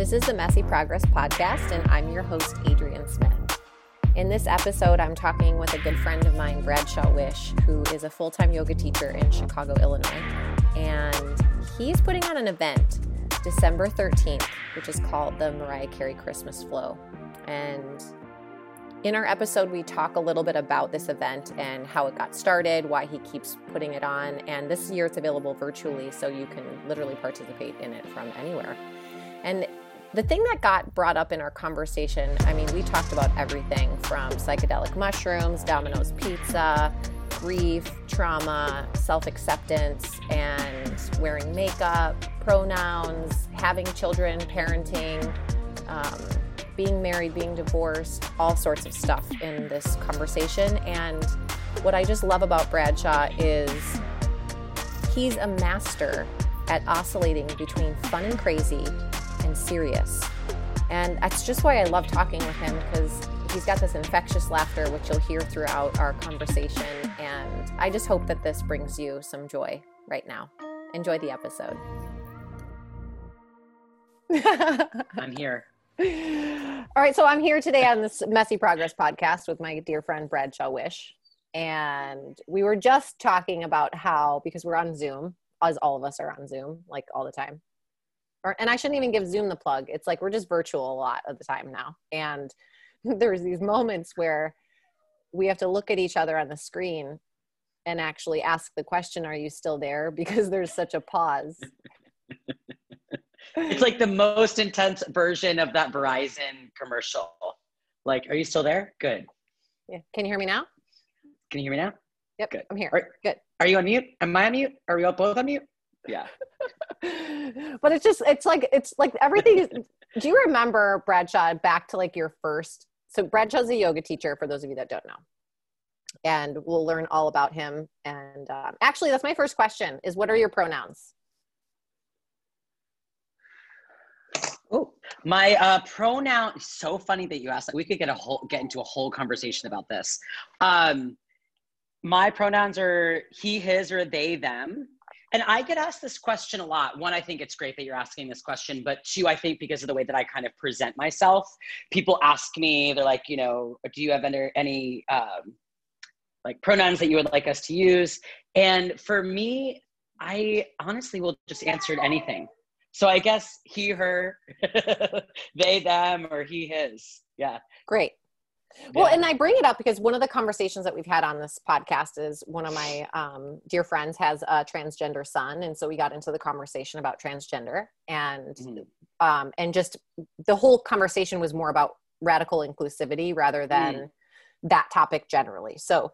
This is the Messy Progress Podcast, and I'm your host, Adrienne Smith. In this episode, I'm talking with a good friend of mine, Bradshaw Wish, who is a full time yoga teacher in Chicago, Illinois. And he's putting on an event December 13th, which is called the Mariah Carey Christmas Flow. And in our episode, we talk a little bit about this event and how it got started, why he keeps putting it on. And this year it's available virtually, so you can literally participate in it from anywhere. And the thing that got brought up in our conversation, I mean, we talked about everything from psychedelic mushrooms, Domino's pizza, grief, trauma, self acceptance, and wearing makeup, pronouns, having children, parenting. Um, being married, being divorced, all sorts of stuff in this conversation. And what I just love about Bradshaw is he's a master at oscillating between fun and crazy and serious. And that's just why I love talking with him because he's got this infectious laughter, which you'll hear throughout our conversation. And I just hope that this brings you some joy right now. Enjoy the episode. I'm here. All right, so I'm here today on this Messy Progress podcast with my dear friend Bradshaw Wish. And we were just talking about how, because we're on Zoom, as all of us are on Zoom, like all the time. Or, and I shouldn't even give Zoom the plug. It's like we're just virtual a lot of the time now. And there's these moments where we have to look at each other on the screen and actually ask the question, Are you still there? Because there's such a pause. it's like the most intense version of that Verizon commercial. Like, are you still there? Good. Yeah. Can you hear me now? Can you hear me now? Yep. Good. I'm here. Are, Good. Are you on mute? Am I on mute? Are we all both on mute? Yeah. but it's just it's like it's like everything is do you remember Bradshaw back to like your first so Bradshaw's a yoga teacher for those of you that don't know. And we'll learn all about him. And um, actually, that's my first question: is what are your pronouns? Oh, my uh, pronoun. So funny that you asked. Like, we could get a whole get into a whole conversation about this. Um, my pronouns are he, his, or they, them. And I get asked this question a lot. One, I think it's great that you're asking this question, but two, I think because of the way that I kind of present myself, people ask me, they're like, you know, do you have any, any um, like pronouns that you would like us to use? And for me, I honestly will just answer anything. So I guess he, her, they, them, or he, his. Yeah. Great. Well, yeah. and I bring it up because one of the conversations that we've had on this podcast is one of my um, dear friends has a transgender son, and so we got into the conversation about transgender, and mm-hmm. um, and just the whole conversation was more about radical inclusivity rather than mm. that topic generally. So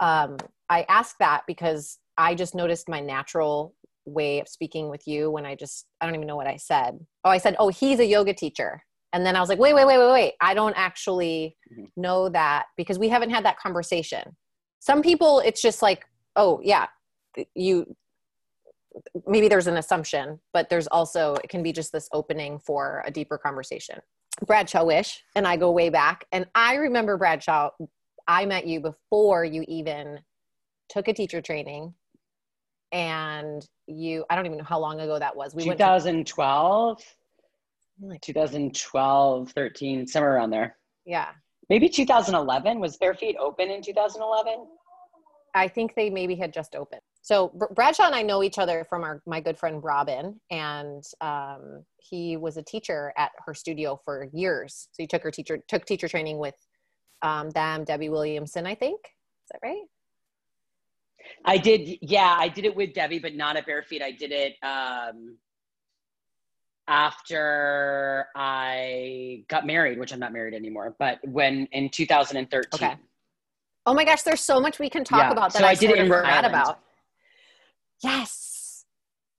um, I ask that because I just noticed my natural way of speaking with you when I just I don't even know what I said. Oh, I said, "Oh, he's a yoga teacher." And then I was like, "Wait, wait, wait, wait, wait. I don't actually mm-hmm. know that because we haven't had that conversation." Some people it's just like, "Oh, yeah, you maybe there's an assumption, but there's also it can be just this opening for a deeper conversation." Bradshaw Wish and I go way back and I remember Bradshaw I met you before you even took a teacher training and you i don't even know how long ago that was we 2012 like 2012 13 somewhere around there. Yeah. Maybe 2011 was bare feet open in 2011 i think they maybe had just opened. So bradshaw and i know each other from our my good friend robin and um, he was a teacher at her studio for years. So he took her teacher took teacher training with um, them debbie williamson i think. Is that right? I did, yeah, I did it with Debbie, but not at Bare Feet. I did it um, after I got married, which I'm not married anymore, but when in 2013. Okay. Oh my gosh, there's so much we can talk yeah. about that so I, I did in Rhode Island. about. Yes.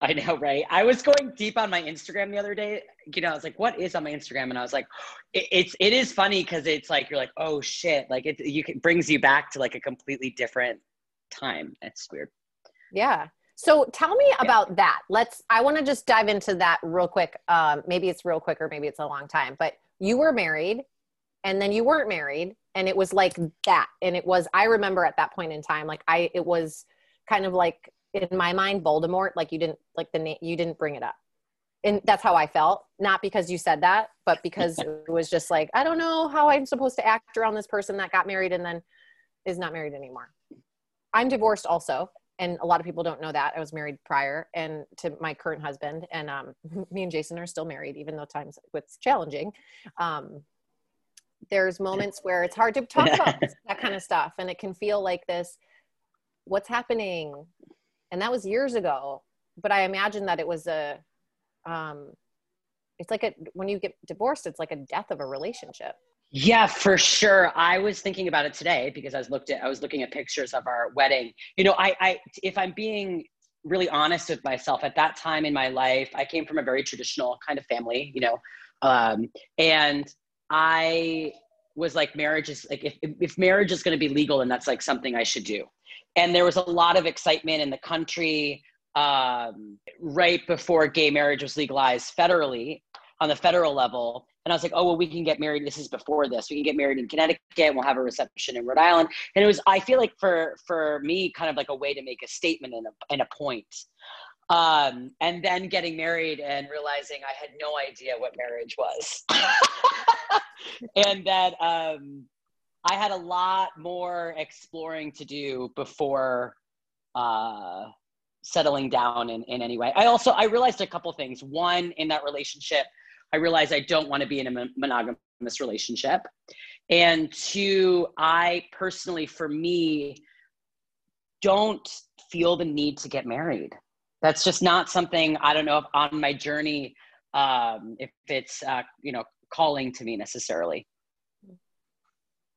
I know, right? I was going deep on my Instagram the other day. You know, I was like, "What is on my Instagram?" And I was like, it, "It's it is funny because it's like you're like, oh shit!" Like it you can, brings you back to like a completely different time. It's weird. Yeah. So tell me yeah. about that. Let's, I want to just dive into that real quick. Um, maybe it's real quick or maybe it's a long time, but you were married and then you weren't married and it was like that. And it was, I remember at that point in time, like I, it was kind of like in my mind, Voldemort, like you didn't like the name, you didn't bring it up. and that's how I felt. Not because you said that, but because it was just like, I don't know how I'm supposed to act around this person that got married and then is not married anymore. I'm divorced also. And a lot of people don't know that I was married prior and to my current husband and um, me and Jason are still married, even though times it's challenging. Um, there's moments where it's hard to talk about that kind of stuff and it can feel like this, what's happening? And that was years ago, but I imagine that it was a, um, it's like a when you get divorced it's like a death of a relationship yeah for sure. I was thinking about it today because i was looked at i was looking at pictures of our wedding. You know i i if i'm being really honest with myself at that time in my life i came from a very traditional kind of family you know um, and i was like marriage is like if, if marriage is going to be legal then that's like something i should do. And there was a lot of excitement in the country um, right before gay marriage was legalized federally on the federal level. And I was like, oh, well, we can get married. This is before this. We can get married in Connecticut we'll have a reception in Rhode Island. And it was, I feel like for, for me, kind of like a way to make a statement and a, and a point. Um, and then getting married and realizing I had no idea what marriage was. and that um, I had a lot more exploring to do before uh, settling down in, in any way. I also I realized a couple things. One, in that relationship, I realized I don't want to be in a monogamous relationship. And two, I personally, for me, don't feel the need to get married. That's just not something I don't know if on my journey, um, if it's uh, you know calling to me necessarily.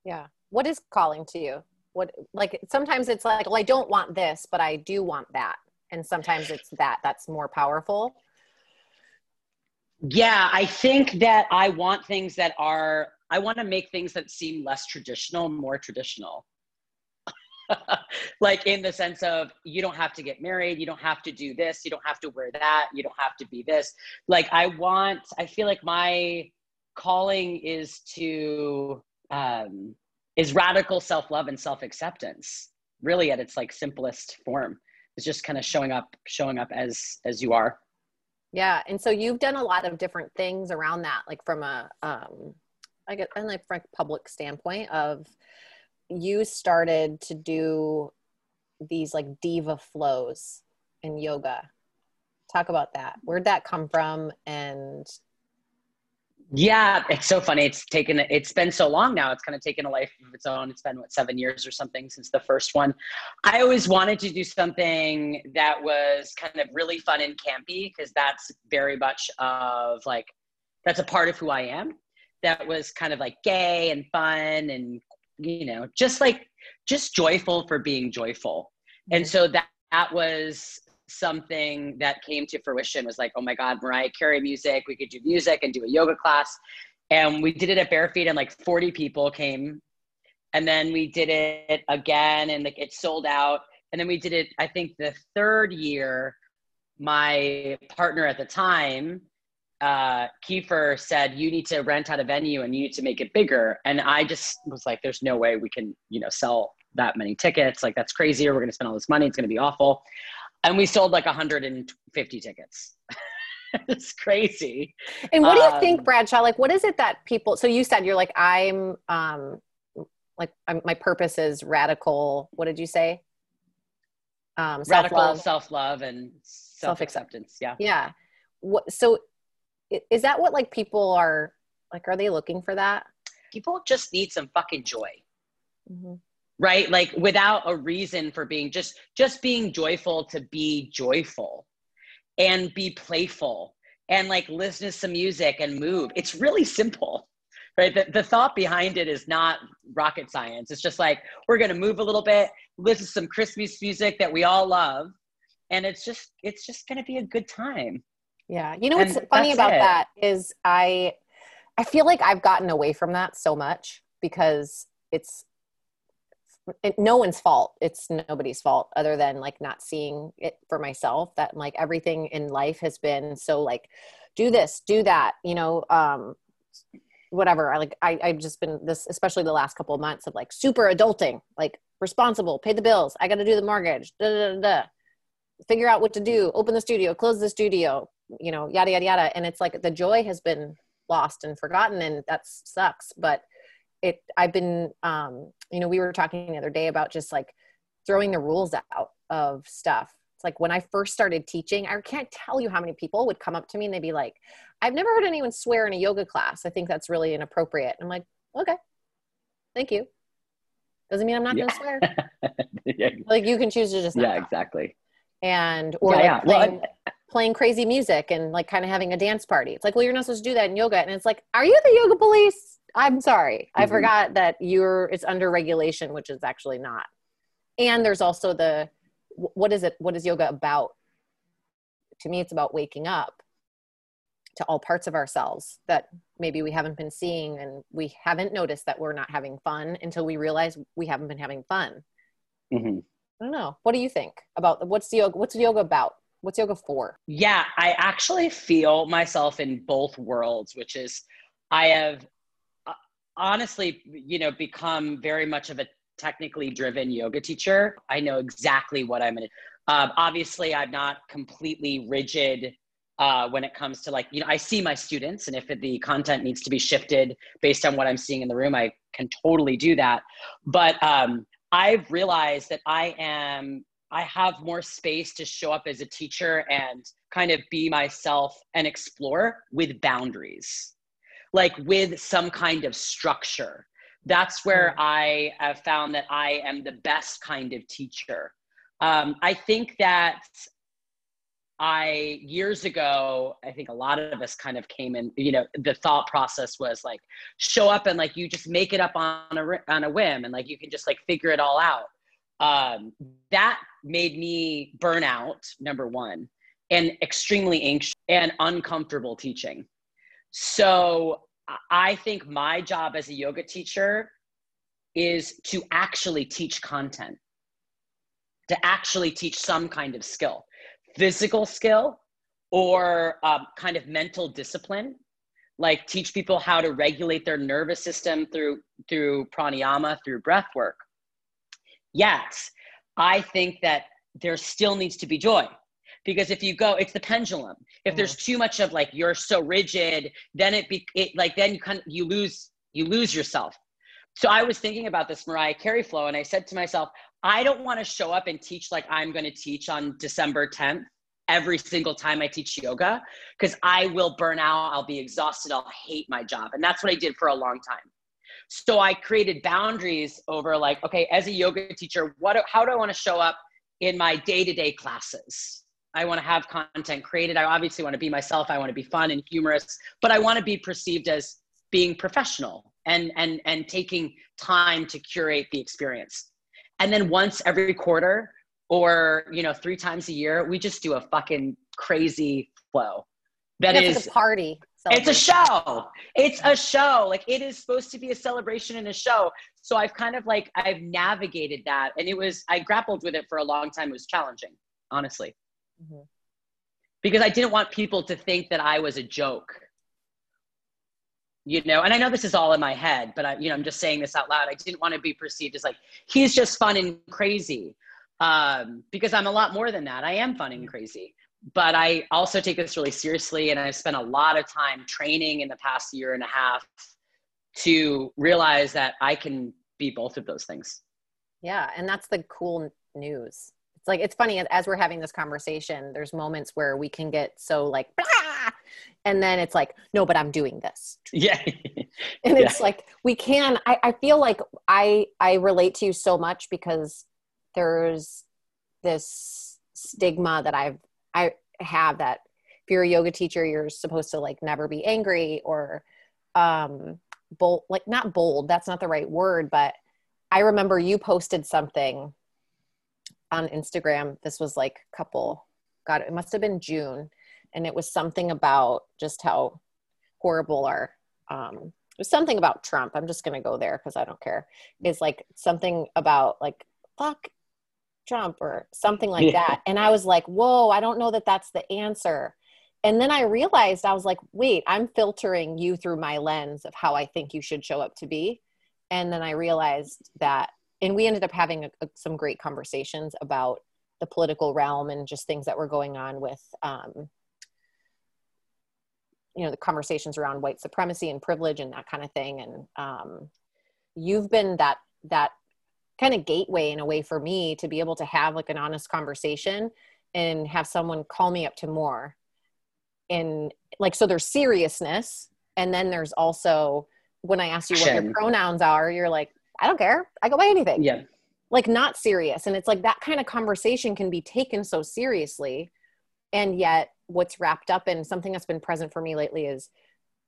Yeah. What is calling to you? What like sometimes it's like, well, I don't want this, but I do want that and sometimes it's that that's more powerful yeah i think that i want things that are i want to make things that seem less traditional more traditional. Like in the sense of you don't have to get married you don't have to do this you don't have to wear that you don't have to be this. Like i want i feel like my calling is to um is radical self-love and self-acceptance really at its like simplest form. Is just kind of showing up showing up as as you are yeah and so you've done a lot of different things around that like from a um i guess and like from a public standpoint of you started to do these like diva flows in yoga. Talk about that. Where'd that come from? And yeah, it's so funny. It's taken, it's been so long now. It's kind of taken a life of its own. It's been, what, seven years or something since the first one. I always wanted to do something that was kind of really fun and campy because that's very much of like, that's a part of who I am. That was kind of like gay and fun and, you know, just like, just joyful for being joyful. And mm-hmm. so that, that was something that came to fruition was like, oh my God, Mariah Carey music. We could do music and do a yoga class. And we did it at Bare Feet, and like 40 people came. And then we did it again, and like it sold out. And then we did it, I think the third year, my partner at the time, uh, Kiefer said, you need to rent out a venue and you need to make it bigger. And I just was like, there's no way we can, you know, sell that many tickets. Like that's crazy. We're going to spend all this money. It's going to be awful and we sold like 150 tickets. it's crazy. And what do you um, think, Bradshaw? Like, what is it that people? So you said you're like, I'm, um, like, I'm, my purpose is radical. What did you say? Um, radical self love and self acceptance. Yeah. Yeah. What? So, is that what like people are like? Are they looking for that? People just need some fucking joy. Mm-hmm right? Like without a reason for being just just being joyful to be joyful and be playful and like listen to some music and move. It's really simple right? The, the thought behind it is not rocket science. It's just like we're going to move a little bit listen to some christmas music that we all love and it's just it's just going to be a good time. Yeah. You know what's and funny about it. that is i i feel like i've gotten away from that so much because it's it, no one's fault. It's nobody's fault other than like not seeing it for myself that like everything in life has been so like do this do that you know um whatever. I like i i've just been this especially the last couple of months of like super adulting like responsible pay the bills i got to do the mortgage da, da, da, da. figure out what to do open the studio close the studio you know yada yada yada. And it's like the joy has been lost and forgotten and that sucks. But it i've been um you know we were talking the other day about just like throwing the rules out of stuff it's like when i first started teaching i can't tell you how many people would come up to me and they'd be like i've never heard anyone swear in a yoga class i think that's really inappropriate i'm like okay thank you doesn't mean i'm not yeah. gonna swear yeah. like you can choose to just yeah exactly and or yeah, like playing, well, playing crazy music and like kind of having a dance party. It's like, well, you're not supposed to do that in yoga. And it's like, are you the yoga police? I'm sorry. Mm-hmm. I forgot that you're it's under regulation, which is actually not. And there's also the what is it? What is yoga about? To me, it's about waking up to all parts of ourselves that maybe we haven't been seeing and we haven't noticed that we're not having fun until we realize we haven't been having fun. Mm-hmm. I don't know. What do you think about what's the yoga? What's yoga about? What's yoga for? Yeah, I actually feel myself in both worlds, which is I have honestly, you know, become very much of a technically driven yoga teacher. I know exactly what I'm going to. Um, obviously, I'm not completely rigid uh, when it comes to like, you know, I see my students, and if the content needs to be shifted based on what I'm seeing in the room, I can totally do that. But um, I've realized that I am I have more space to show up as a teacher and kind of be myself and explore with boundaries, like with some kind of structure. That's where mm. I have found that I am the best kind of teacher. Um, I think that I years ago, I think a lot of us kind of came in, you know, the thought process was like show up and like you just make it up on a on a whim and like you can just like figure it all out. Um, that made me burn out, number one, and extremely anxious and uncomfortable teaching. So I think my job as a yoga teacher is to actually teach content, to actually teach some kind of skill, physical skill or um, kind of mental discipline. Like teach people how to regulate their nervous system through through pranayama through breath work. Yes I think that there still needs to be joy because if you go it's the pendulum if there's mm-hmm. too much of like you're so rigid then it be it like then you kind of you lose you lose yourself so i was thinking about this mariah carey flow and i said to myself i don't want to show up and teach like i'm going to teach on december 10th every single time i teach yoga because i will burn out i'll be exhausted i'll hate my job and that's what i did for a long time so I created boundaries over like, okay, as a yoga teacher, what how do I want to show up in my day-to-day classes? I want to have content created. I obviously want to be myself. I want to be fun and humorous, but I want to be perceived as being professional and and and taking time to curate the experience. And then once every quarter or you know three times a year, we just do a fucking crazy flow. That is like a party. It's a show. It's a show. Like it is supposed to be a celebration and a show. So I've kind of like I've navigated that, and it was I grappled with it for a long time. It was challenging, honestly, mm-hmm. because I didn't want people to think that I was a joke. You know, and I know this is all in my head, but I, you know, I'm just saying this out loud. I didn't want to be perceived as like he's just fun and crazy, um, because I'm a lot more than that. I am fun and crazy but I also take this really seriously, and I've spent a lot of time training in the past year and a half to realize that I can be both of those things. Yeah, and that's the cool news. It's like it's funny as we're having this conversation. There's moments where we can get so like, Blah! and then it's like, no, but I'm doing this. Yeah, and it's yeah. like we can. I, I feel like I I relate to you so much because there's this stigma that I've I have that if you're a yoga teacher, you're supposed to like never be angry or um bold like not bold, that's not the right word, but I remember you posted something on Instagram. This was like a couple God, it must have been June. And it was something about just how horrible our um it was something about Trump. I'm just gonna go there because I don't care. Is like something about like fuck Trump or something like yeah. that. And I was like, whoa, I don't know that that's the answer. And then I realized I was like, wait, I'm filtering you through my lens of how I think you should show up to be. And then I realized that, and we ended up having a, a, some great conversations about the political realm and just things that were going on with um, you know the conversations around white supremacy and privilege and that kind of thing. And um, you've been that that kind of gateway in a way for me to be able to have like an honest conversation and have someone call me up to more. And like so there's seriousness and then there's also when i ask you what your pronouns are you're like i don't care. I go by anything. Yeah. Like not serious. And it's like that kind of conversation can be taken so seriously. And yet what's wrapped up in something that's been present for me lately is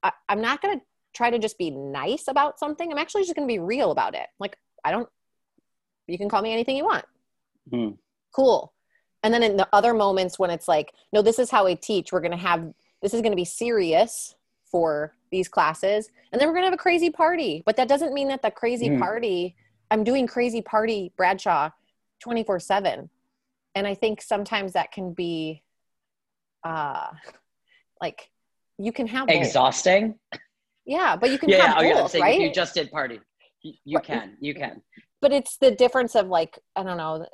I, i'm not going to try to just be nice about something. I'm actually just going to be real about it. Like i don't you can call me anything you want. Mm. cool. And then in the other moments when it's like no this is how i teach. We're going to have this is going to be serious for these classes and then we're going to have a crazy party but that doesn't mean that the crazy mm. party i'm doing crazy party bradshaw 24 7 and i think sometimes that can be uh like you can have exhausting both. yeah but you can yeah, have yeah, both, yeah. right you just did party you, you can you can but it's the difference of like i don't know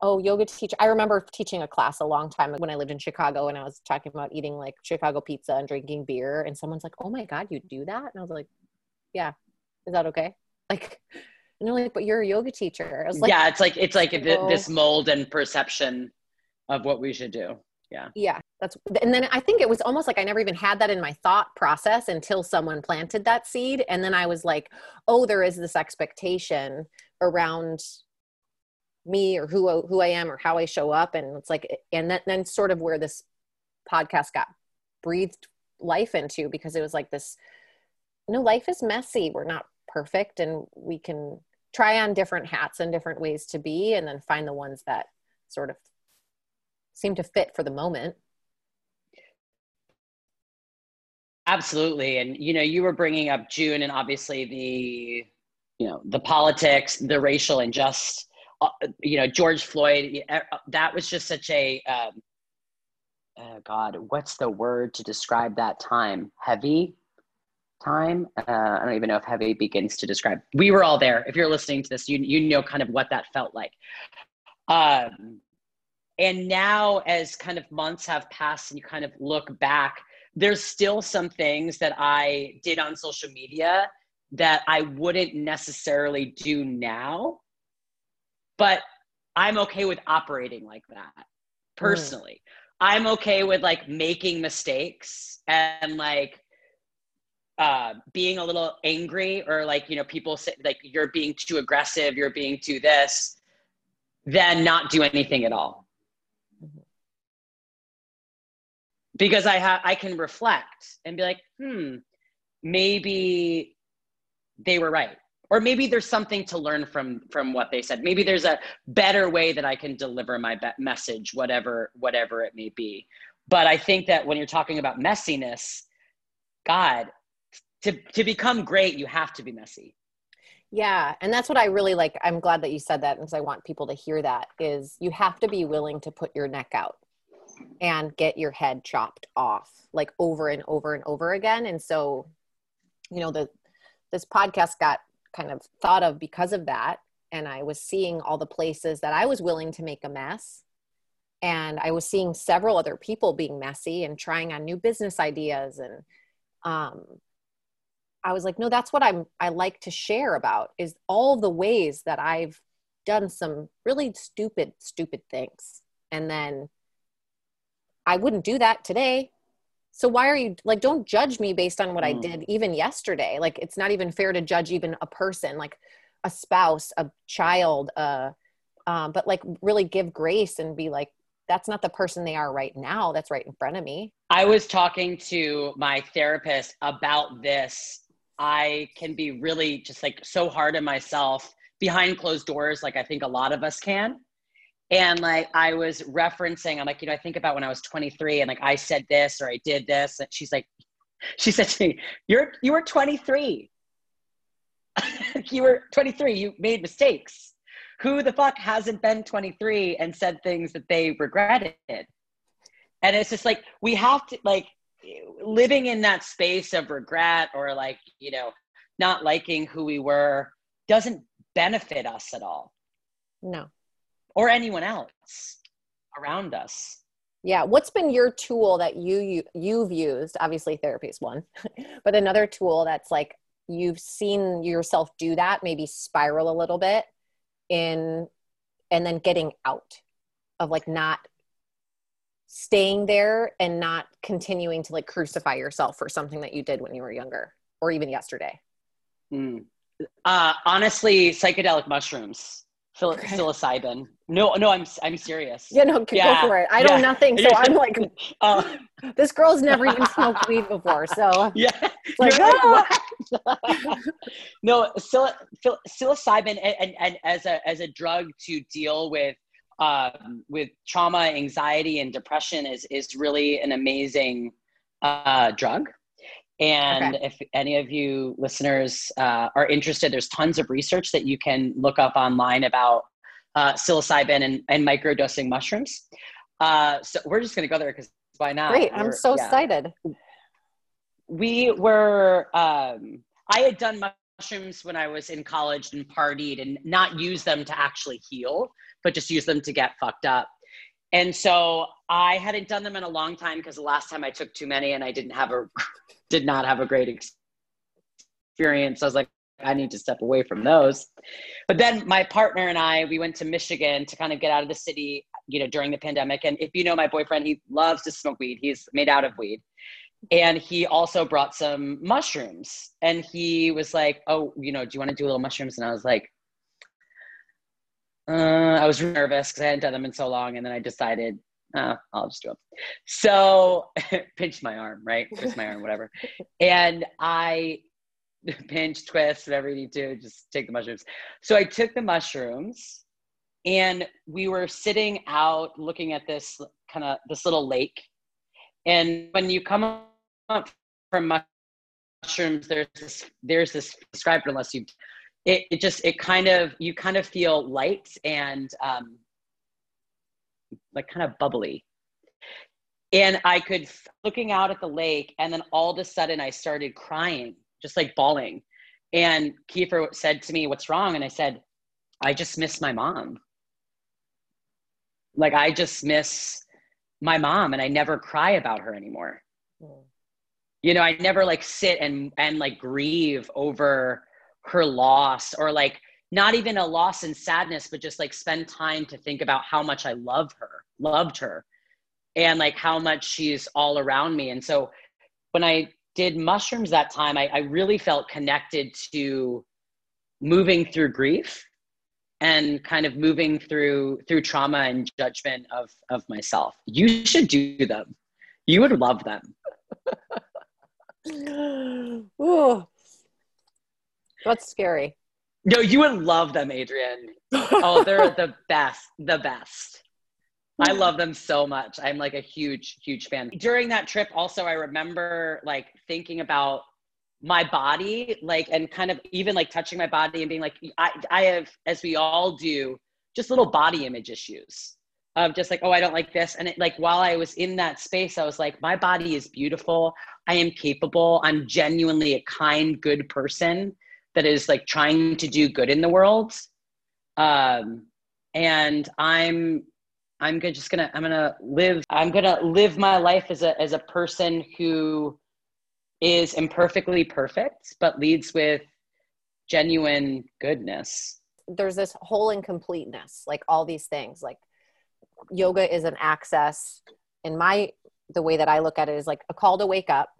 oh yoga teacher i remember teaching a class a long time ago when i lived in chicago and i was talking about eating like chicago pizza and drinking beer and someone's like oh my god you do that? And i was like yeah. Is that okay? Like and they're like but you're a yoga teacher. I was like, yeah it's like it's like oh. this mold and perception of what we should do. Yeah. Yeah that's and then i think it was almost like i never even had that in my thought process until someone planted that seed and then i was like oh there is this expectation around me or who who i am or how i show up. And it's like and then, then sort of where this podcast got breathed life into because it was like this no life is messy. We're not perfect and we can try on different hats and different ways to be and then find the ones that sort of seem to fit for the moment. Absolutely. And you know you were bringing up june and obviously the you know the politics the racial uh, you know george floyd uh, that was just such a um, oh god what's the word to describe that time? Heavy time? Uh, i don't even know if heavy begins to describe. We were all there. If you're listening to this you, you know kind of what that felt like. Um, and now as kind of months have passed and you kind of look back there's still some things that i did on social media that i wouldn't necessarily do now but i'm okay with operating like that personally mm. i'm okay with like making mistakes and like uh, being a little angry or like you know people say like you're being too aggressive you're being too this then not do anything at all because I have I can reflect and be like, hmm, maybe they were right. Or maybe there's something to learn from from what they said. Maybe there's a better way that I can deliver my be- message, whatever whatever it may be. But I think that when you're talking about messiness, God, to to become great, you have to be messy. Yeah, and that's what I really like. I'm glad that you said that because I want people to hear that is you have to be willing to put your neck out and get your head chopped off like over and over and over again and so you know the this podcast got kind of thought of because of that. And i was seeing all the places that i was willing to make a mess. And i was seeing several other people being messy and trying on new business ideas. And um, i was like no that's what i'm i like to share about is all the ways that i've done some really stupid stupid things. And then I wouldn't do that today. So why are you like, don't judge me based on what mm. I did even yesterday. Like, it's not even fair to judge even a person, like a spouse, a child, uh, um, but like really give grace and be like, that's not the person they are right now. That's right in front of me. I was talking to my therapist about this. I can be really just like so hard on myself behind closed doors, like I think a lot of us can and like i was referencing i'm like you know i think about when i was 23 and like i said this or i did this and she's like she said to me you're you were 23 you were 23 you made mistakes. Who the fuck hasn't been 23 and said things that they regretted? And it's just like we have to like living in that space of regret or like you know not liking who we were doesn't benefit us at all. No or anyone else around us. Yeah. What's been your tool that you, you you've used? Obviously, therapy is one, but another tool that's like you've seen yourself do that, maybe spiral a little bit in, and then getting out of like not staying there and not continuing to like crucify yourself for something that you did when you were younger or even yesterday. Mm. Uh, honestly, psychedelic mushrooms, Phil- okay. psilocybin. No, no, I'm I'm serious. Yeah, no, yeah. go for it. I know nothing, so I'm like, uh, this girl's never even smoked weed before, so yeah, like, oh. no, psil- psilocybin and, and, and as a as a drug to deal with um, with trauma, anxiety, and depression is is really an amazing uh, drug. And okay. if any of you listeners uh, are interested, there's tons of research that you can look up online about uh, psilocybin and, and microdosing mushrooms. Uh, so we're just going to go there because why not? Great. I'm so yeah. excited. We were, um, I had done mushrooms when I was in college and partied and not use them to actually heal, but just use them to get fucked up. And so I hadn't done them in a long time because the last time I took too many and I didn't have a did not have a great experience. I was like, I need to step away from those. But then my partner and I, we went to Michigan to kind of get out of the city, you know, during the pandemic. And if you know my boyfriend, he loves to smoke weed. He's made out of weed. And he also brought some mushrooms. And he was like, Oh, you know, do you want to do a little mushrooms? And I was like, uh, I was nervous because I hadn't done them in so long. And then I decided, uh, I'll just do it. So pinch my arm, right? Twist my arm, whatever. And I pinch, twist, whatever you need to, just take the mushrooms. So I took the mushrooms and we were sitting out looking at this kind of this little lake. And when you come up from mushrooms, there's this, there's this described unless you, it, it just, it kind of, you kind of feel light and, um, like kind of bubbly. And I could looking out at the lake, and then all of a sudden I started crying, just like bawling. And Kiefer said to me, What's wrong? And I said, I just miss my mom. Like, I just miss my mom, and I never cry about her anymore. Mm. You know, I never like sit and and like grieve over her loss or like not even a loss and sadness, but just like spend time to think about how much I love her, loved her, and like how much she's all around me. And so when I did mushrooms that time, I, I really felt connected to moving through grief and kind of moving through through trauma and judgment of of myself. You should do them. You would love them. Ooh. That's scary. No, you would love them, Adrienne. oh, they're the best, the best. I love them so much. I'm like a huge, huge fan. During that trip, also, I remember like thinking about my body, like, and kind of even like touching my body and being like, I, I have, as we all do, just little body image issues of just like, oh, I don't like this. And it, like, while I was in that space, I was like, my body is beautiful. I am capable. I'm genuinely a kind, good person that is like trying to do good in the world. Um, and i'm i'm just gonna i'm gonna live i'm gonna live my life as a as a person who is imperfectly perfect but leads with genuine goodness. There's this whole incompleteness like all these things like yoga is an access. In my the way that i look at it is like a call to wake up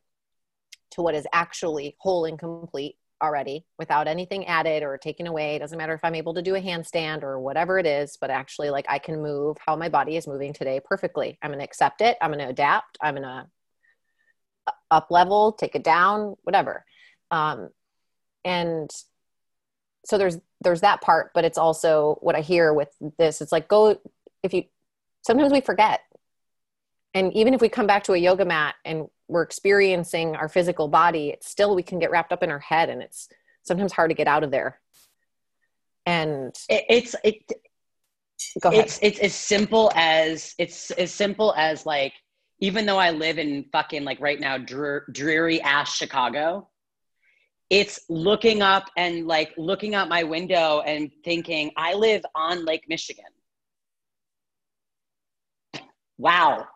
to what is actually whole and complete already without anything added or taken away. It doesn't matter if I'm able to do a handstand or whatever it is, but actually, like, I can move how my body is moving today perfectly. I'm going to accept it. I'm going to adapt. I'm going to up level, take it down, whatever. Um, and so there's there's that part, but it's also what I hear with this. It's like go if you sometimes we forget and even if we come back to a yoga mat and we're experiencing our physical body it's still we can get wrapped up in our head and it's sometimes hard to get out of there. And it, it's it Go ahead. it's it's as simple as it's as simple as like even though i live in fucking like right now dreary, dreary ass chicago it's looking up and like looking out my window and thinking i live on lake michigan. Wow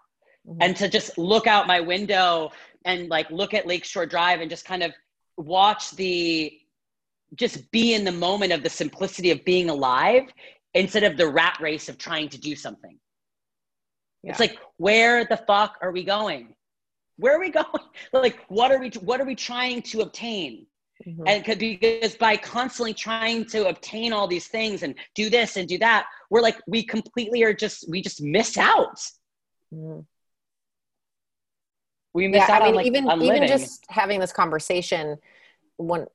mm-hmm. and to just look out my window and like look at Lakeshore Drive and just kind of watch the just be in the moment of the simplicity of being alive instead of the rat race of trying to do something. Yeah. It's like, where the fuck are we going? Where are we going? Like, what are we, what are we trying to obtain? Mm-hmm. And could because by constantly trying to obtain all these things and do this and do that, we're like, we completely are just, we just miss out. Mm-hmm. We miss yeah, out I mean, on like, even, even just having this conversation when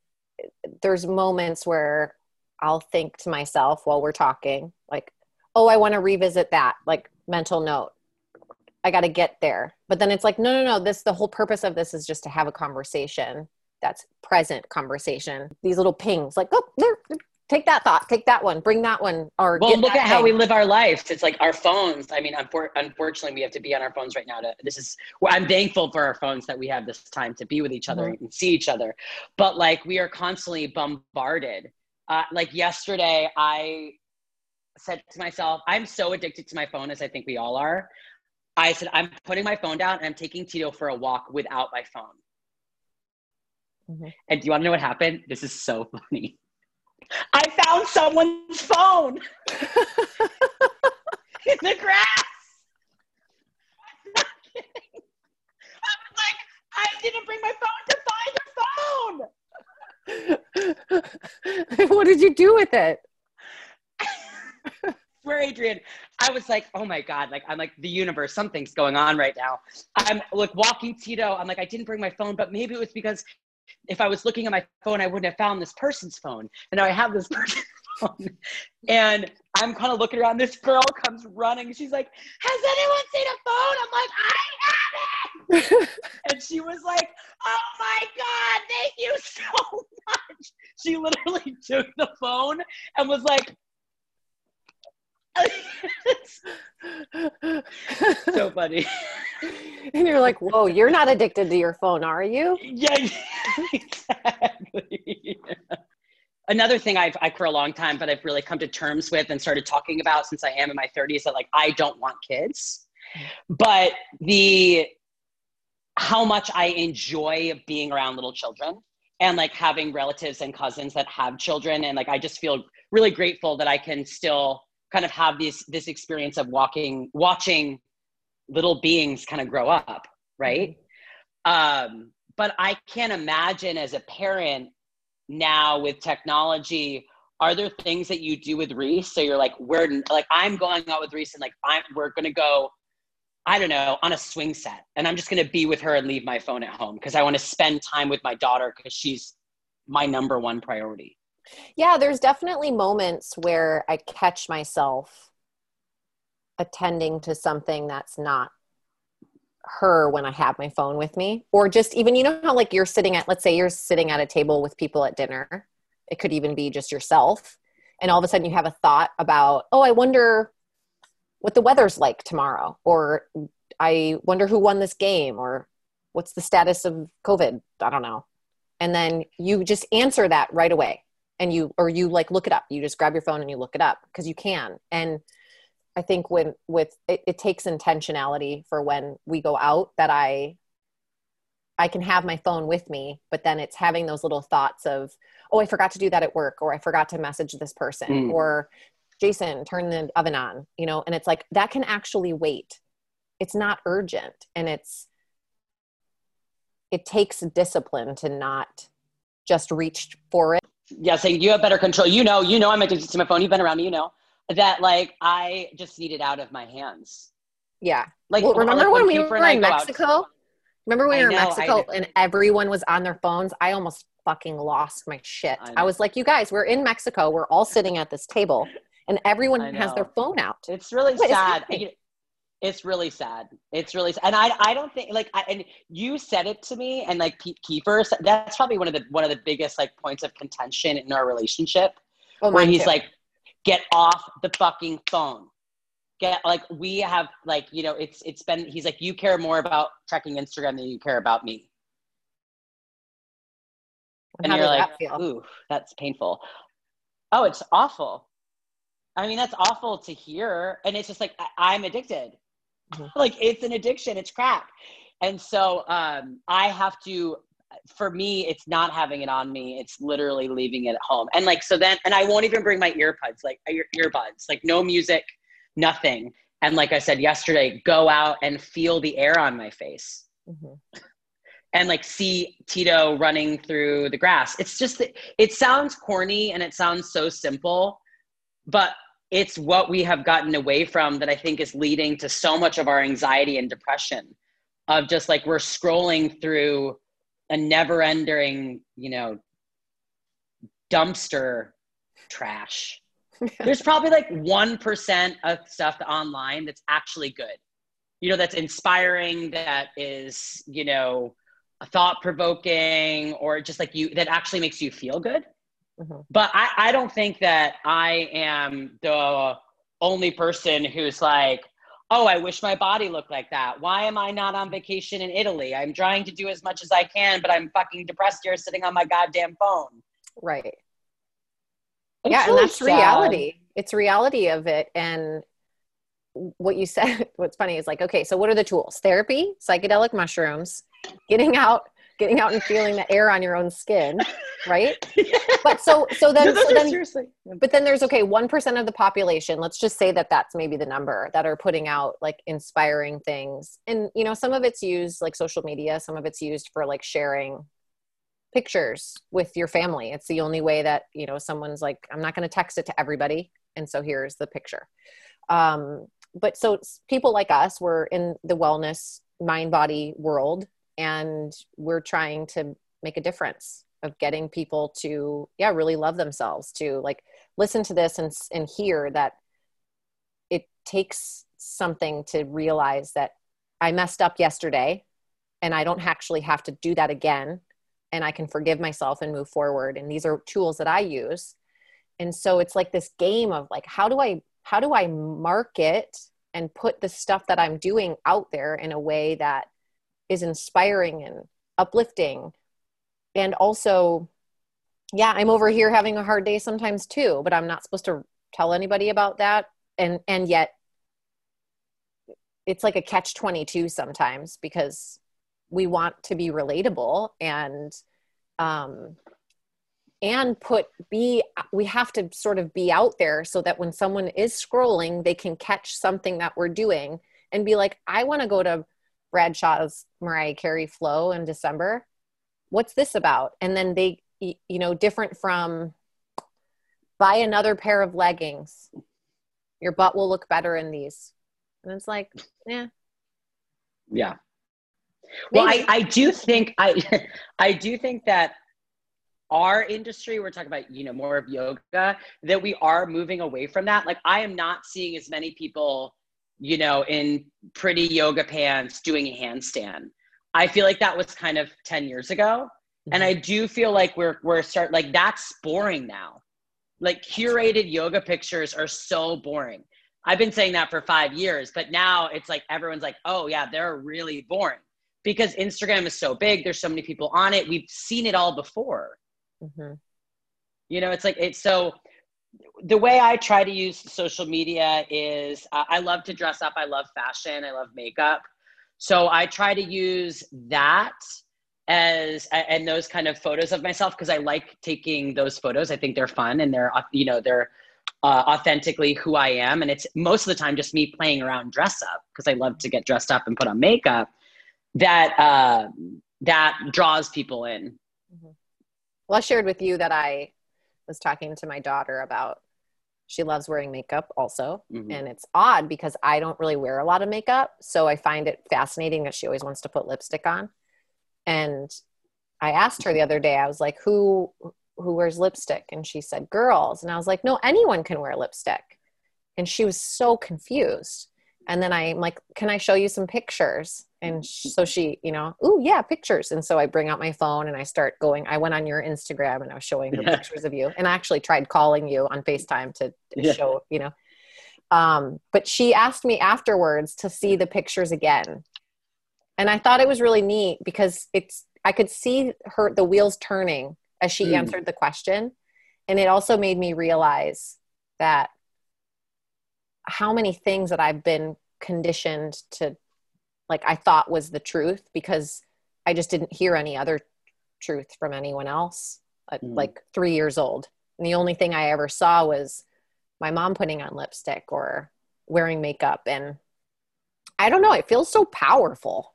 there's moments where I'll think to myself while we're talking, like, oh, I want to revisit that, like mental note. I got to get there. But then it's like, no, no, no. This, the whole purpose of this is just to have a conversation that's present conversation. These little pings, like, oh, there, take that thought, take that one, bring that one. Or well, look at thing. how we live our lives. It's like our phones. I mean, unfor- unfortunately, we have to be on our phones right now. To this is, I'm thankful for our phones that we have this time to be with each other mm-hmm. and see each other. But like, we are constantly bombarded. Uh, like yesterday, I said to myself, I'm so addicted to my phone, as I think we all are. I said, I'm putting my phone down and I'm taking Tito for a walk without my phone. Mm-hmm. And do you want to know what happened? This is so funny. I found someone's phone in the grass. I'm not kidding. I was like, I didn't bring my phone to find your phone. what did you do with it? Where Adrienne, I was like, oh my God, like I'm like the universe, something's going on right now. I'm like walking Tito. I'm like, I didn't bring my phone, but maybe it was because if I was looking at my phone, I wouldn't have found this person's phone. And now I have this person's phone. And I'm kind of looking around. This girl comes running. She's like, Has anyone seen a phone? I'm like, I have it. and she was like, Oh my God, thank you so much. She literally took the phone and was like, so funny. And you're like, whoa, you're not addicted to your phone, are you? Yeah, exactly. Another thing I've, I, for a long time, but I've really come to terms with and started talking about since I am in my 30s that like, I don't want kids. But the, how much I enjoy being around little children and like having relatives and cousins that have children. And like, I just feel really grateful that I can still kind of have this this experience of walking watching little beings kind of grow up right? Um, but i can't imagine as a parent now with technology are there things that you do with reese? So you're like we're like i'm going out with reese and like i'm we're gonna go i don't know on a swing set. And i'm just gonna be with her and leave my phone at home because i want to spend time with my daughter because she's my number one priority yeah, there's definitely moments where I catch myself attending to something that's not her when I have my phone with me. Or just even, you know how like you're sitting at, let's say you're sitting at a table with people at dinner. It could even be just yourself. And all of a sudden you have a thought about, oh, I wonder what the weather's like tomorrow. Or I wonder who won this game. Or what's the status of COVID? I don't know. And then you just answer that right away and you or you like look it up. You just grab your phone and you look it up because you can. And i think when with it, it, takes intentionality for when we go out that i i can have my phone with me but then it's having those little thoughts of oh i forgot to do that at work or i forgot to message this person mm. or jason turn the oven on you know? And it's like that can actually wait. It's not urgent and it's it takes discipline to not just reach for it yeah, saying you have better control. You know, you know, I'm addicted to my phone. You've been around me, you know that like I just need it out of my hands. Yeah. Like, well, remember like when, when we were in Mexico? Out, remember when we were in Mexico and everyone was on their phones? I almost fucking lost my shit. I, I, was like, you guys, we're in Mexico. We're all sitting at this table and everyone has their phone out. It's really what sad. It's really sad. It's really sad. and I I don't think like I, and you said it to me and like Pete Kiefer that's probably one of the one of the biggest like points of contention in our relationship oh, where he's too. like get off the fucking phone. Get like we have like you know it's it's been he's like you care more about checking Instagram than you care about me. And, and you're like, that ooh, that's painful. Oh, it's awful. I mean, that's awful to hear. And it's just like, I- I'm addicted. Like it's an addiction, it's crack. And so um, I have to for me, it's not having it on me. It's literally leaving it at home. And like, so then, and I won't even bring my earbuds, like ear, earbuds, like no music, nothing. And like I said yesterday, go out and feel the air on my face. Mm-hmm. And like see Tito running through the grass. It's just, it sounds corny and it sounds so simple, but it's what we have gotten away from that I think is leading to so much of our anxiety and depression of just like we're scrolling through a never ending, you know, dumpster trash. There's probably like 1% of stuff online that's actually good. You know, that's inspiring, that is, you know, thought provoking, or just like you, that actually makes you feel good. Mm-hmm. But I, I don't think that I am the only person who's like, oh, I wish my body looked like that. Why am I not on vacation in Italy? I'm trying to do as much as I can, but I'm fucking depressed here sitting on my goddamn phone. Right. It's yeah, and that's sad. reality. It's reality of it. And what you said, what's funny is like, okay, so what are the tools? Therapy, psychedelic mushrooms, getting out, getting out and feeling the air on your own skin, right? yeah. But so so then, no, so then seriously. but then there's okay, one percent of the population. Let's just say that that's maybe the number that are putting out like inspiring things, and you know some of it's used like social media, some of it's used for like sharing pictures with your family. It's the only way that you know someone's like, I'm not going to text it to everybody, and so here's the picture. Um, but so people like us, we're in the wellness mind body world and we're trying to make a difference of getting people to yeah really love themselves to like listen to this and and hear that it takes something to realize that I messed up yesterday and I don't actually have to do that again and I can forgive myself and move forward. And these are tools that I use. And so it's like this game of like how do I how do I market and put the stuff that I'm doing out there in a way that is inspiring and uplifting. And also yeah i'm over here having a hard day sometimes too but i'm not supposed to tell anybody about that. And and yet it's like a catch 22 sometimes because we want to be relatable and um and put be we have to sort of be out there so that when someone is scrolling they can catch something that we're doing and be like i want to go to Bradshaw's Mariah Carey flow in December. What's this about? And then they, you know, different from buy another pair of leggings. Your butt will look better in these. And it's like, yeah. Yeah. Maybe. Well, I, I do think I I do think that our industry, we're talking about, you know, more of yoga, that we are moving away from that. Like I am not seeing as many people you know, in pretty yoga pants doing a handstand. I feel like that was kind of 10 years ago. Mm-hmm. And I do feel like we're we're start like that's boring now. Like curated yoga pictures are so boring. I've been saying that for 5 years, but now it's like everyone's like, "Oh yeah, they're really boring." Because Instagram is so big, there's so many people on it. We've seen it all before. Mm-hmm. You know, it's like it's so the way I try to use social media is uh, I love to dress up. I love fashion. I love makeup. So I try to use that as and those kind of photos of myself because I like taking those photos. I think they're fun and they're you know they're uh, authentically who I am. And it's most of the time just me playing around dress up because I love to get dressed up and put on makeup. That uh, that draws people in. Mm-hmm. Well, I shared with you that I was talking to my daughter about she loves wearing makeup also. Mm-hmm. and it's odd because i don't really wear a lot of makeup so i find it fascinating that she always wants to put lipstick on. And i asked her the other day i was like who who wears lipstick? And she said girls. And i was like no anyone can wear lipstick. And she was so confused. And then i'm like can i show you some pictures and so she you know oh yeah pictures and so i bring out my phone and i start going i went on your instagram and i was showing her yeah. pictures of you and i actually tried calling you on facetime to, yeah. show you know um, but she asked me afterwards to see the pictures again and i thought it was really neat because it's i could see her the wheels turning as she mm. answered the question and it also made me realize that how many things that i've been conditioned to like I thought was the truth because I just didn't hear any other truth from anyone else at mm. like 3 years old. And the only thing I ever saw was my mom putting on lipstick or wearing makeup and I don't know, it feels so powerful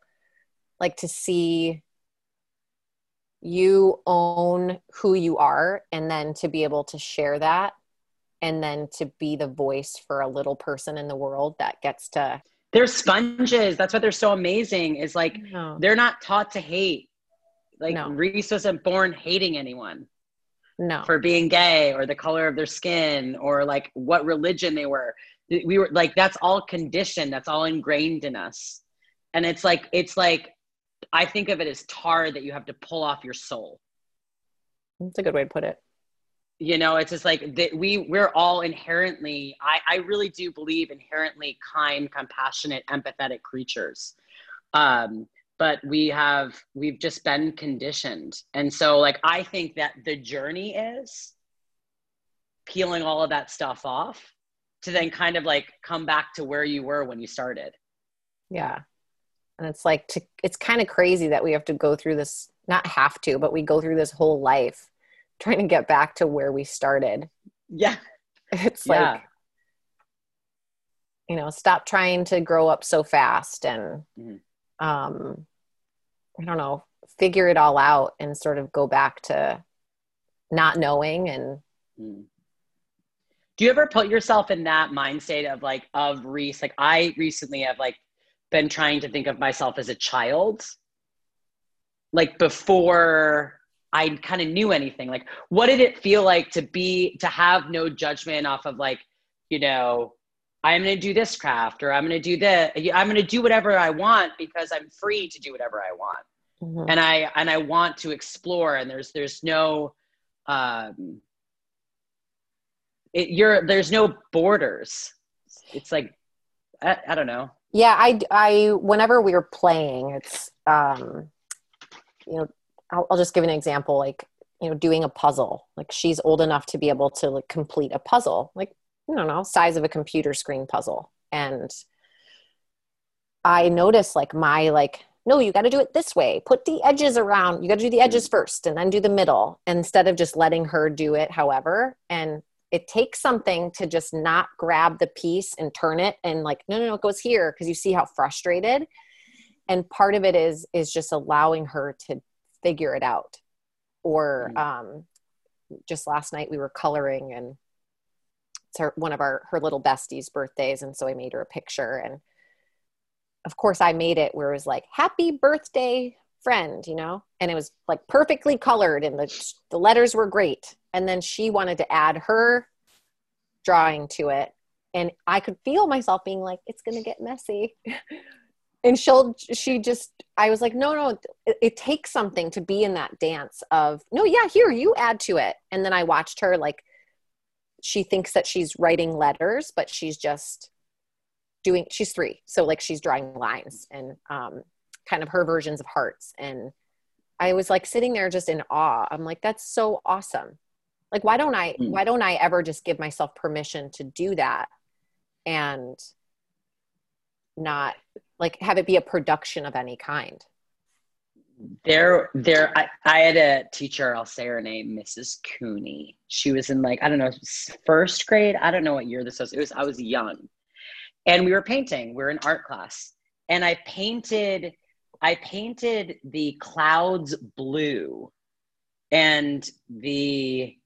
like to see you own who you are and then to be able to share that and then to be the voice for a little person in the world that gets to they're sponges that's why they're so amazing is like no. they're not taught to hate like no. reese wasn't born hating anyone no for being gay or the color of their skin or like what religion they were we were like that's all conditioned that's all ingrained in us and it's like it's like I think of it as tar that you have to pull off your soul. That's a good way to put it. You know, it's just like that we we're all inherently, I, I really do believe inherently kind, compassionate, empathetic creatures. Um, but we have we've just been conditioned. And so like I think that the journey is peeling all of that stuff off to then kind of like come back to where you were when you started. Yeah and it's like to, it's kind of crazy that we have to go through this not have to but we go through this whole life trying to get back to where we started yeah it's yeah. like you know stop trying to grow up so fast and mm-hmm. um i don't know figure it all out and sort of go back to not knowing and mm. do you ever put yourself in that mind state of like of reese like i recently have like been trying to think of myself as a child like before I kind of knew anything. Like, what did it feel like to be, to have no judgment off of like, you know, I'm going to do this craft or I'm going to do that. I'm going to do whatever I want because I'm free to do whatever I want. Mm-hmm. And I, and I want to explore and there's, there's no, um, it, you're, there's no borders. It's like, I, I don't know yeah i i whenever we are playing it's um you know I'll, I'll, just give an example like you know doing a puzzle. Like she's old enough to be able to like complete a puzzle like i don't know size of a computer screen puzzle. And i notice like my like no you got to do it this way. Put the edges around. You got to do the hmm. edges first and then do the middle instead of just letting her do it however. And it takes something to just not grab the piece and turn it and like no no no it goes here because you see how frustrated. And part of it is is just allowing her to figure it out. Or mm. um just last night we were coloring and it's her, one of our her little besties birthdays and so i made her a picture. And of course i made it where it was like happy birthday friend you know? And it was like perfectly colored and the the letters were great. And then she wanted to add her drawing to it. And i could feel myself being like it's going to get messy and she'll she just i was like no no it, it, takes something to be in that dance of no yeah here you add to it. And then i watched her like she thinks that she's writing letters but she's just doing she's three. So like she's drawing lines and um kind of her versions of hearts. And i was like sitting there just in awe. I'm like that's so awesome. Like why don't i mm. why don't i ever just give myself permission to do that and not like have it be a production of any kind? There there I, I had a teacher i'll say her name mrs cooney. She was in like i don't know first grade? I don't know what year this was. It was i was young. And we were painting. We were in art class. And i painted i painted the clouds blue and the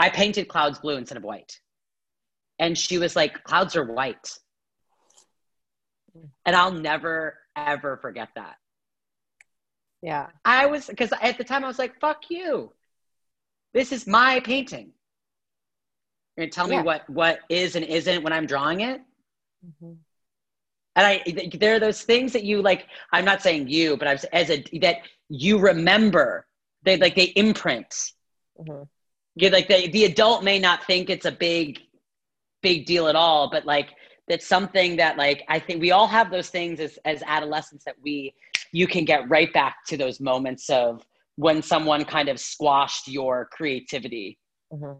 I painted clouds blue instead of white. And she was like, clouds are white. And I'll never, ever forget that. Yeah. I was, because at the time I was like, fuck you. This is my painting. You're going to tell yeah. me what, what is and isn't when I'm drawing it? Mm-hmm. And I, there are those things that you like, I'm not saying you, but I was as a, that you remember, they like, they imprint. Mm-hmm yeah, like the, the adult may not think it's a big, big deal at all, but like that's something that like I think we all have those things as as adolescents that we you can get right back to those moments of when someone kind of squashed your creativity. Mm-hmm.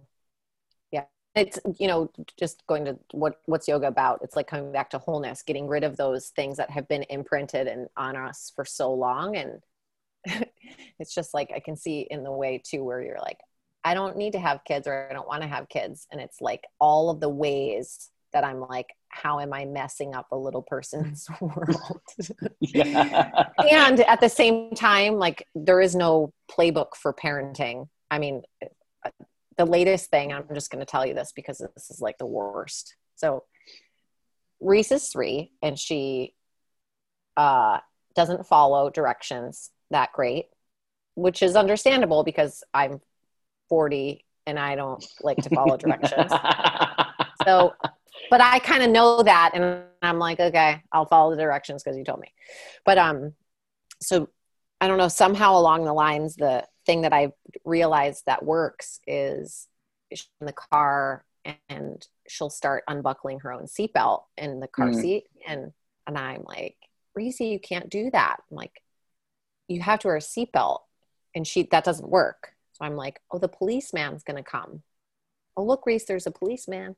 Yeah, it's you know just going to what what's yoga about it's like coming back to wholeness getting rid of those things that have been imprinted and on us for so long and it's just like i can see in the way too where you're like i don't need to have kids or i don't want to have kids and it's like all of the ways that i'm like how am i messing up a little person's world and at the same time like there is no playbook for parenting i mean the latest thing, I'm just going to tell you this because this is like the worst. So Reese is three and she uh, doesn't follow directions that great, which is understandable because I'm 40 and I don't like to follow directions. so, but I kind of know that and I'm like, okay, I'll follow the directions because you told me. But, um, so I don't know, somehow along the lines, the thing that I realized that works is in the car and she'll start unbuckling her own seatbelt in the car mm. seat. And, and I'm like, Reese, you can't do that. I'm like, you have to wear a seatbelt. And she, that doesn't work. So I'm like, oh, the policeman's going to come. Oh, look, Reese, there's a policeman.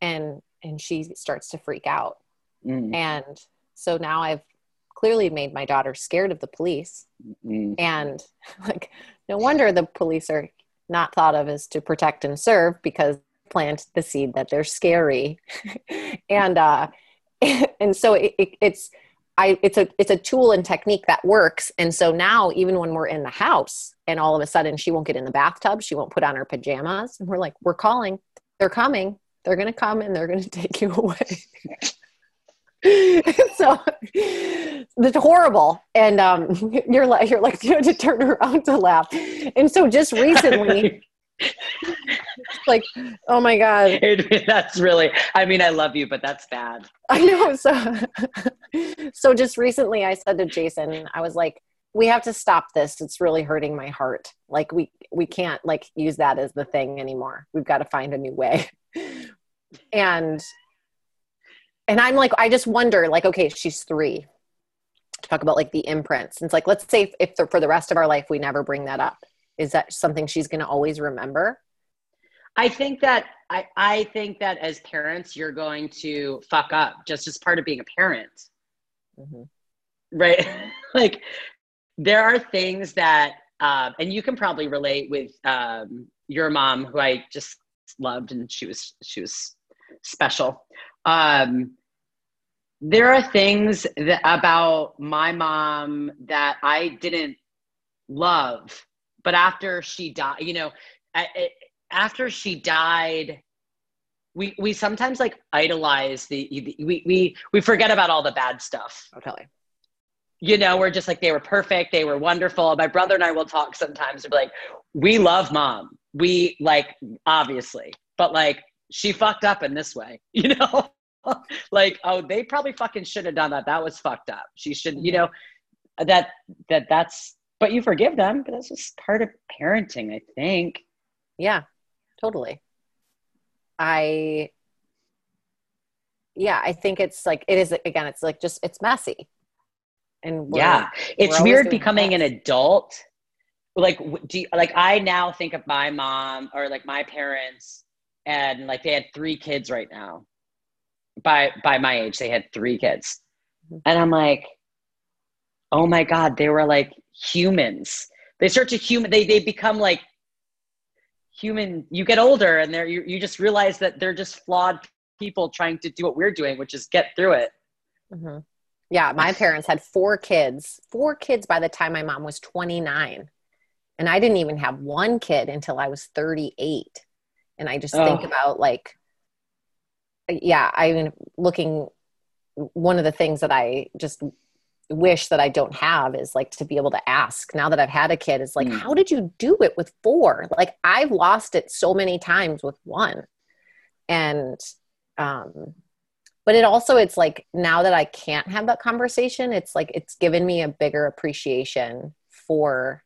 And, and she starts to freak out. Mm. And so now I've clearly made my daughter scared of the police. Mm-hmm. And like, no wonder the police are not thought of as to protect and serve because plant the seed that they're scary. and, uh, and so it, it, it's, I, it's a it's a tool and technique that works and so now even when we're in the house and all of a sudden she won't get in the bathtub she won't put on her pajamas and we're like we're calling they're coming they're going to come and they're going to take you away. So it's horrible. And um, you're like you're like you have to turn around to laugh. And so just recently like oh my god. That's really i mean i love you but that's bad. I know so so just recently i said to jason i was like we have to stop this. It's really hurting my heart. Like we we can't like use that as the thing anymore. We've got to find a new way and and i'm like i just wonder like okay she's three talk about like the imprints. It's like let's say if, if the, for the rest of our life we never bring that up. Is that something she's going to always remember? I think that I, I think that as parents you're going to fuck up just as part of being a parent. Mm-hmm. right? Like there are things that um, and you can probably relate with um, your mom who i just loved and she was she was special um, there are things that, about my mom that I didn't love, but after she died, you know, after she died, we we sometimes like idolize the, we we we forget about all the bad stuff. Okay. You know, we're just like they were perfect, they were wonderful. My brother and I will talk sometimes and be like, we love mom. We like obviously, but like she fucked up in this way, you know? like, oh, they probably fucking should have done that. That was fucked up. She should, you know, that that that's. But you forgive them. But that's just part of parenting, I think. Yeah, totally. I. Yeah, I think it's like it is again. It's like just it's messy. And yeah, it's weird becoming an adult. Like, do you, like I now think of my mom or like my parents, and like they had three kids right now. By by my age they had three kids. Mm-hmm. and i'm like oh my god they were like humans. They start to human they they become like human. You get older and they're you, you just realize that they're just flawed people trying to do what we're doing which is get through it. Mm-hmm. yeah my parents had four kids four kids by the time my mom was 29 and i didn't even have one kid until i was 38 and i just oh. think about like yeah, I mean, looking, one of the things that I just wish that I don't have is like to be able to ask now that I've had a kid is like, mm. how did you do it with four? Like I've lost it so many times with one. And, um, but it also, it's like now that I can't have that conversation, it's like it's given me a bigger appreciation for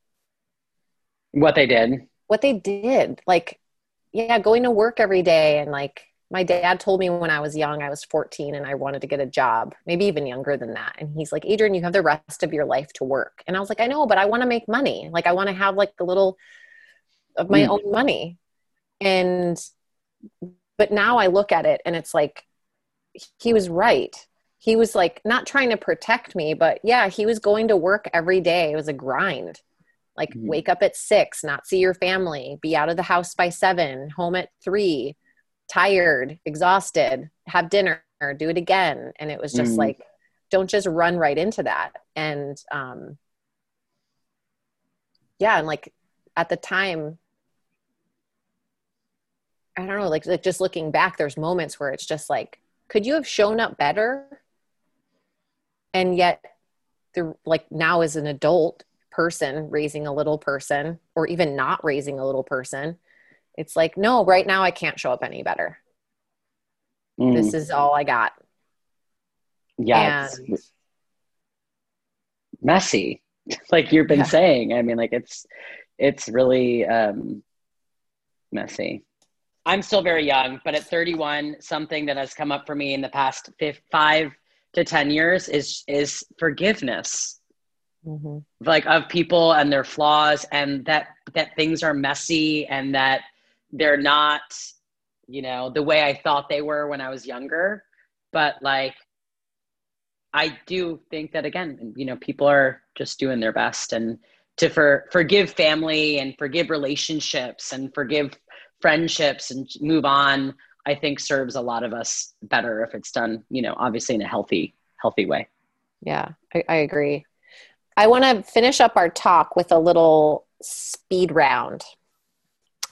what they did. What they did. Like, yeah, going to work every day and like my dad told me when I was young, I was 14 and I wanted to get a job, maybe even younger than that. And he's like, Adrienne, you have the rest of your life to work. And I was like, I know, but I want to make money. Like, I want to have like a little of my mm. own money. And but now I look at it and it's like he was right. He was like not trying to protect me, but yeah, he was going to work every day. It was a grind. Like mm-hmm. wake up at six, not see your family, be out of the house by seven, home at three, tired, exhausted, have dinner, do it again. And it was just mm-hmm. like, don't just run right into that. And um yeah, and like at the time, I don't know, like, like just looking back, there's moments where it's just like, could you have shown up better? And yet, the like now as an adult person raising a little person, or even not raising a little person, it's like, no, right now I can't show up any better. Mm. This is all I got. Yeah, messy, like you've been yeah. saying. I mean, like it's it's really um, messy. I'm still very young, but at 31, something that has come up for me in the past five to 10 years is is forgiveness. Mm-hmm. Like of people and their flaws, and that that things are messy, and that they're not, you know, the way I thought they were when I was younger. But like, I do think that again, you know, people are just doing their best, and to for forgive family and forgive relationships and forgive friendships and move on i think serves a lot of us better if it's done you know obviously in a healthy healthy way yeah i, I agree i want to finish up our talk with a little speed round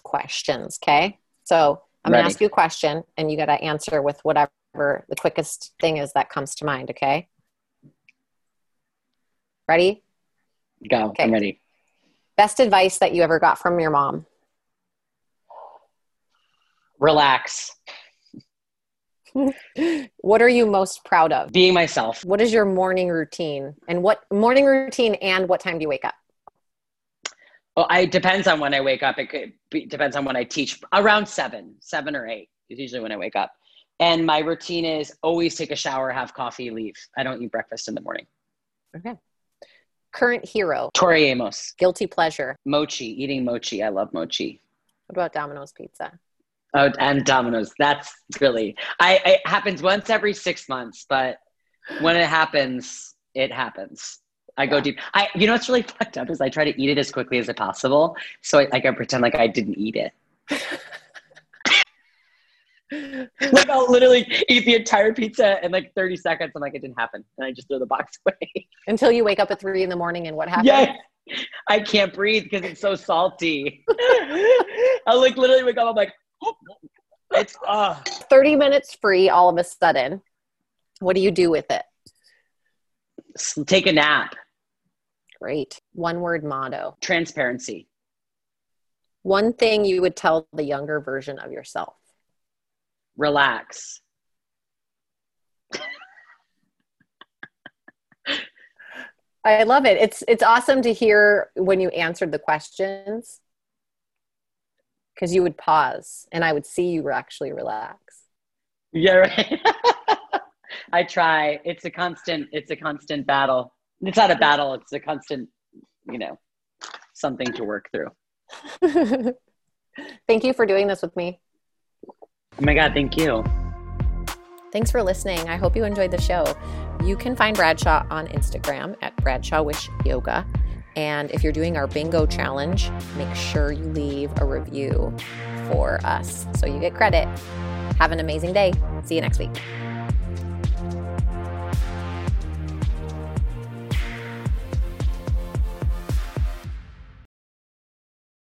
questions okay? So i'm going to ask you a question and you got to answer with whatever the quickest thing is that comes to mind okay? Ready? Go. Okay. i'm ready. Best advice that you ever got from your mom? Relax. What are you most proud of? Being myself. What is your morning routine? And what morning routine and what time do you wake up? Well, I depends on when I wake up. It could be, depends on when I teach. Around seven, seven or eight is usually when I wake up. And my routine is always take a shower, have coffee, leave. I don't eat breakfast in the morning. Okay. Current hero. Tori Amos. Guilty pleasure. Mochi. Eating mochi. I love mochi. What about Domino's Pizza? Oh, and Domino's. That's really I it happens once every six months, but when it happens, it happens. I yeah. go deep. I you know what's really fucked up is I try to eat it as quickly as possible, so I, like I pretend like I didn't eat it. like I'll literally eat the entire pizza in like 30 seconds. I'm like, it didn't happen, and I just throw the box away until you wake up at three in the morning. And what happens? Yeah, I can't breathe because it's so salty. I'll like literally wake up. I'm like, it's uh 30 minutes free all of a sudden. What do you do with it? Take a nap. Great. One word motto. Transparency. One thing you would tell the younger version of yourself. Relax. I love it. It's it's awesome to hear when you answered the questions because you would pause and I would see you actually relax. Yeah, right. I try. It's a constant. It's a constant battle. It's not a battle. It's a constant. You know, something to work through. thank you for doing this with me. Oh my god! Thank you. Thanks for listening. I hope you enjoyed the show. You can find Bradshaw on Instagram at Bradshaw Wish Yoga. And if you're doing our bingo challenge, make sure you leave a review for us so you get credit. Have an amazing day. See you next week.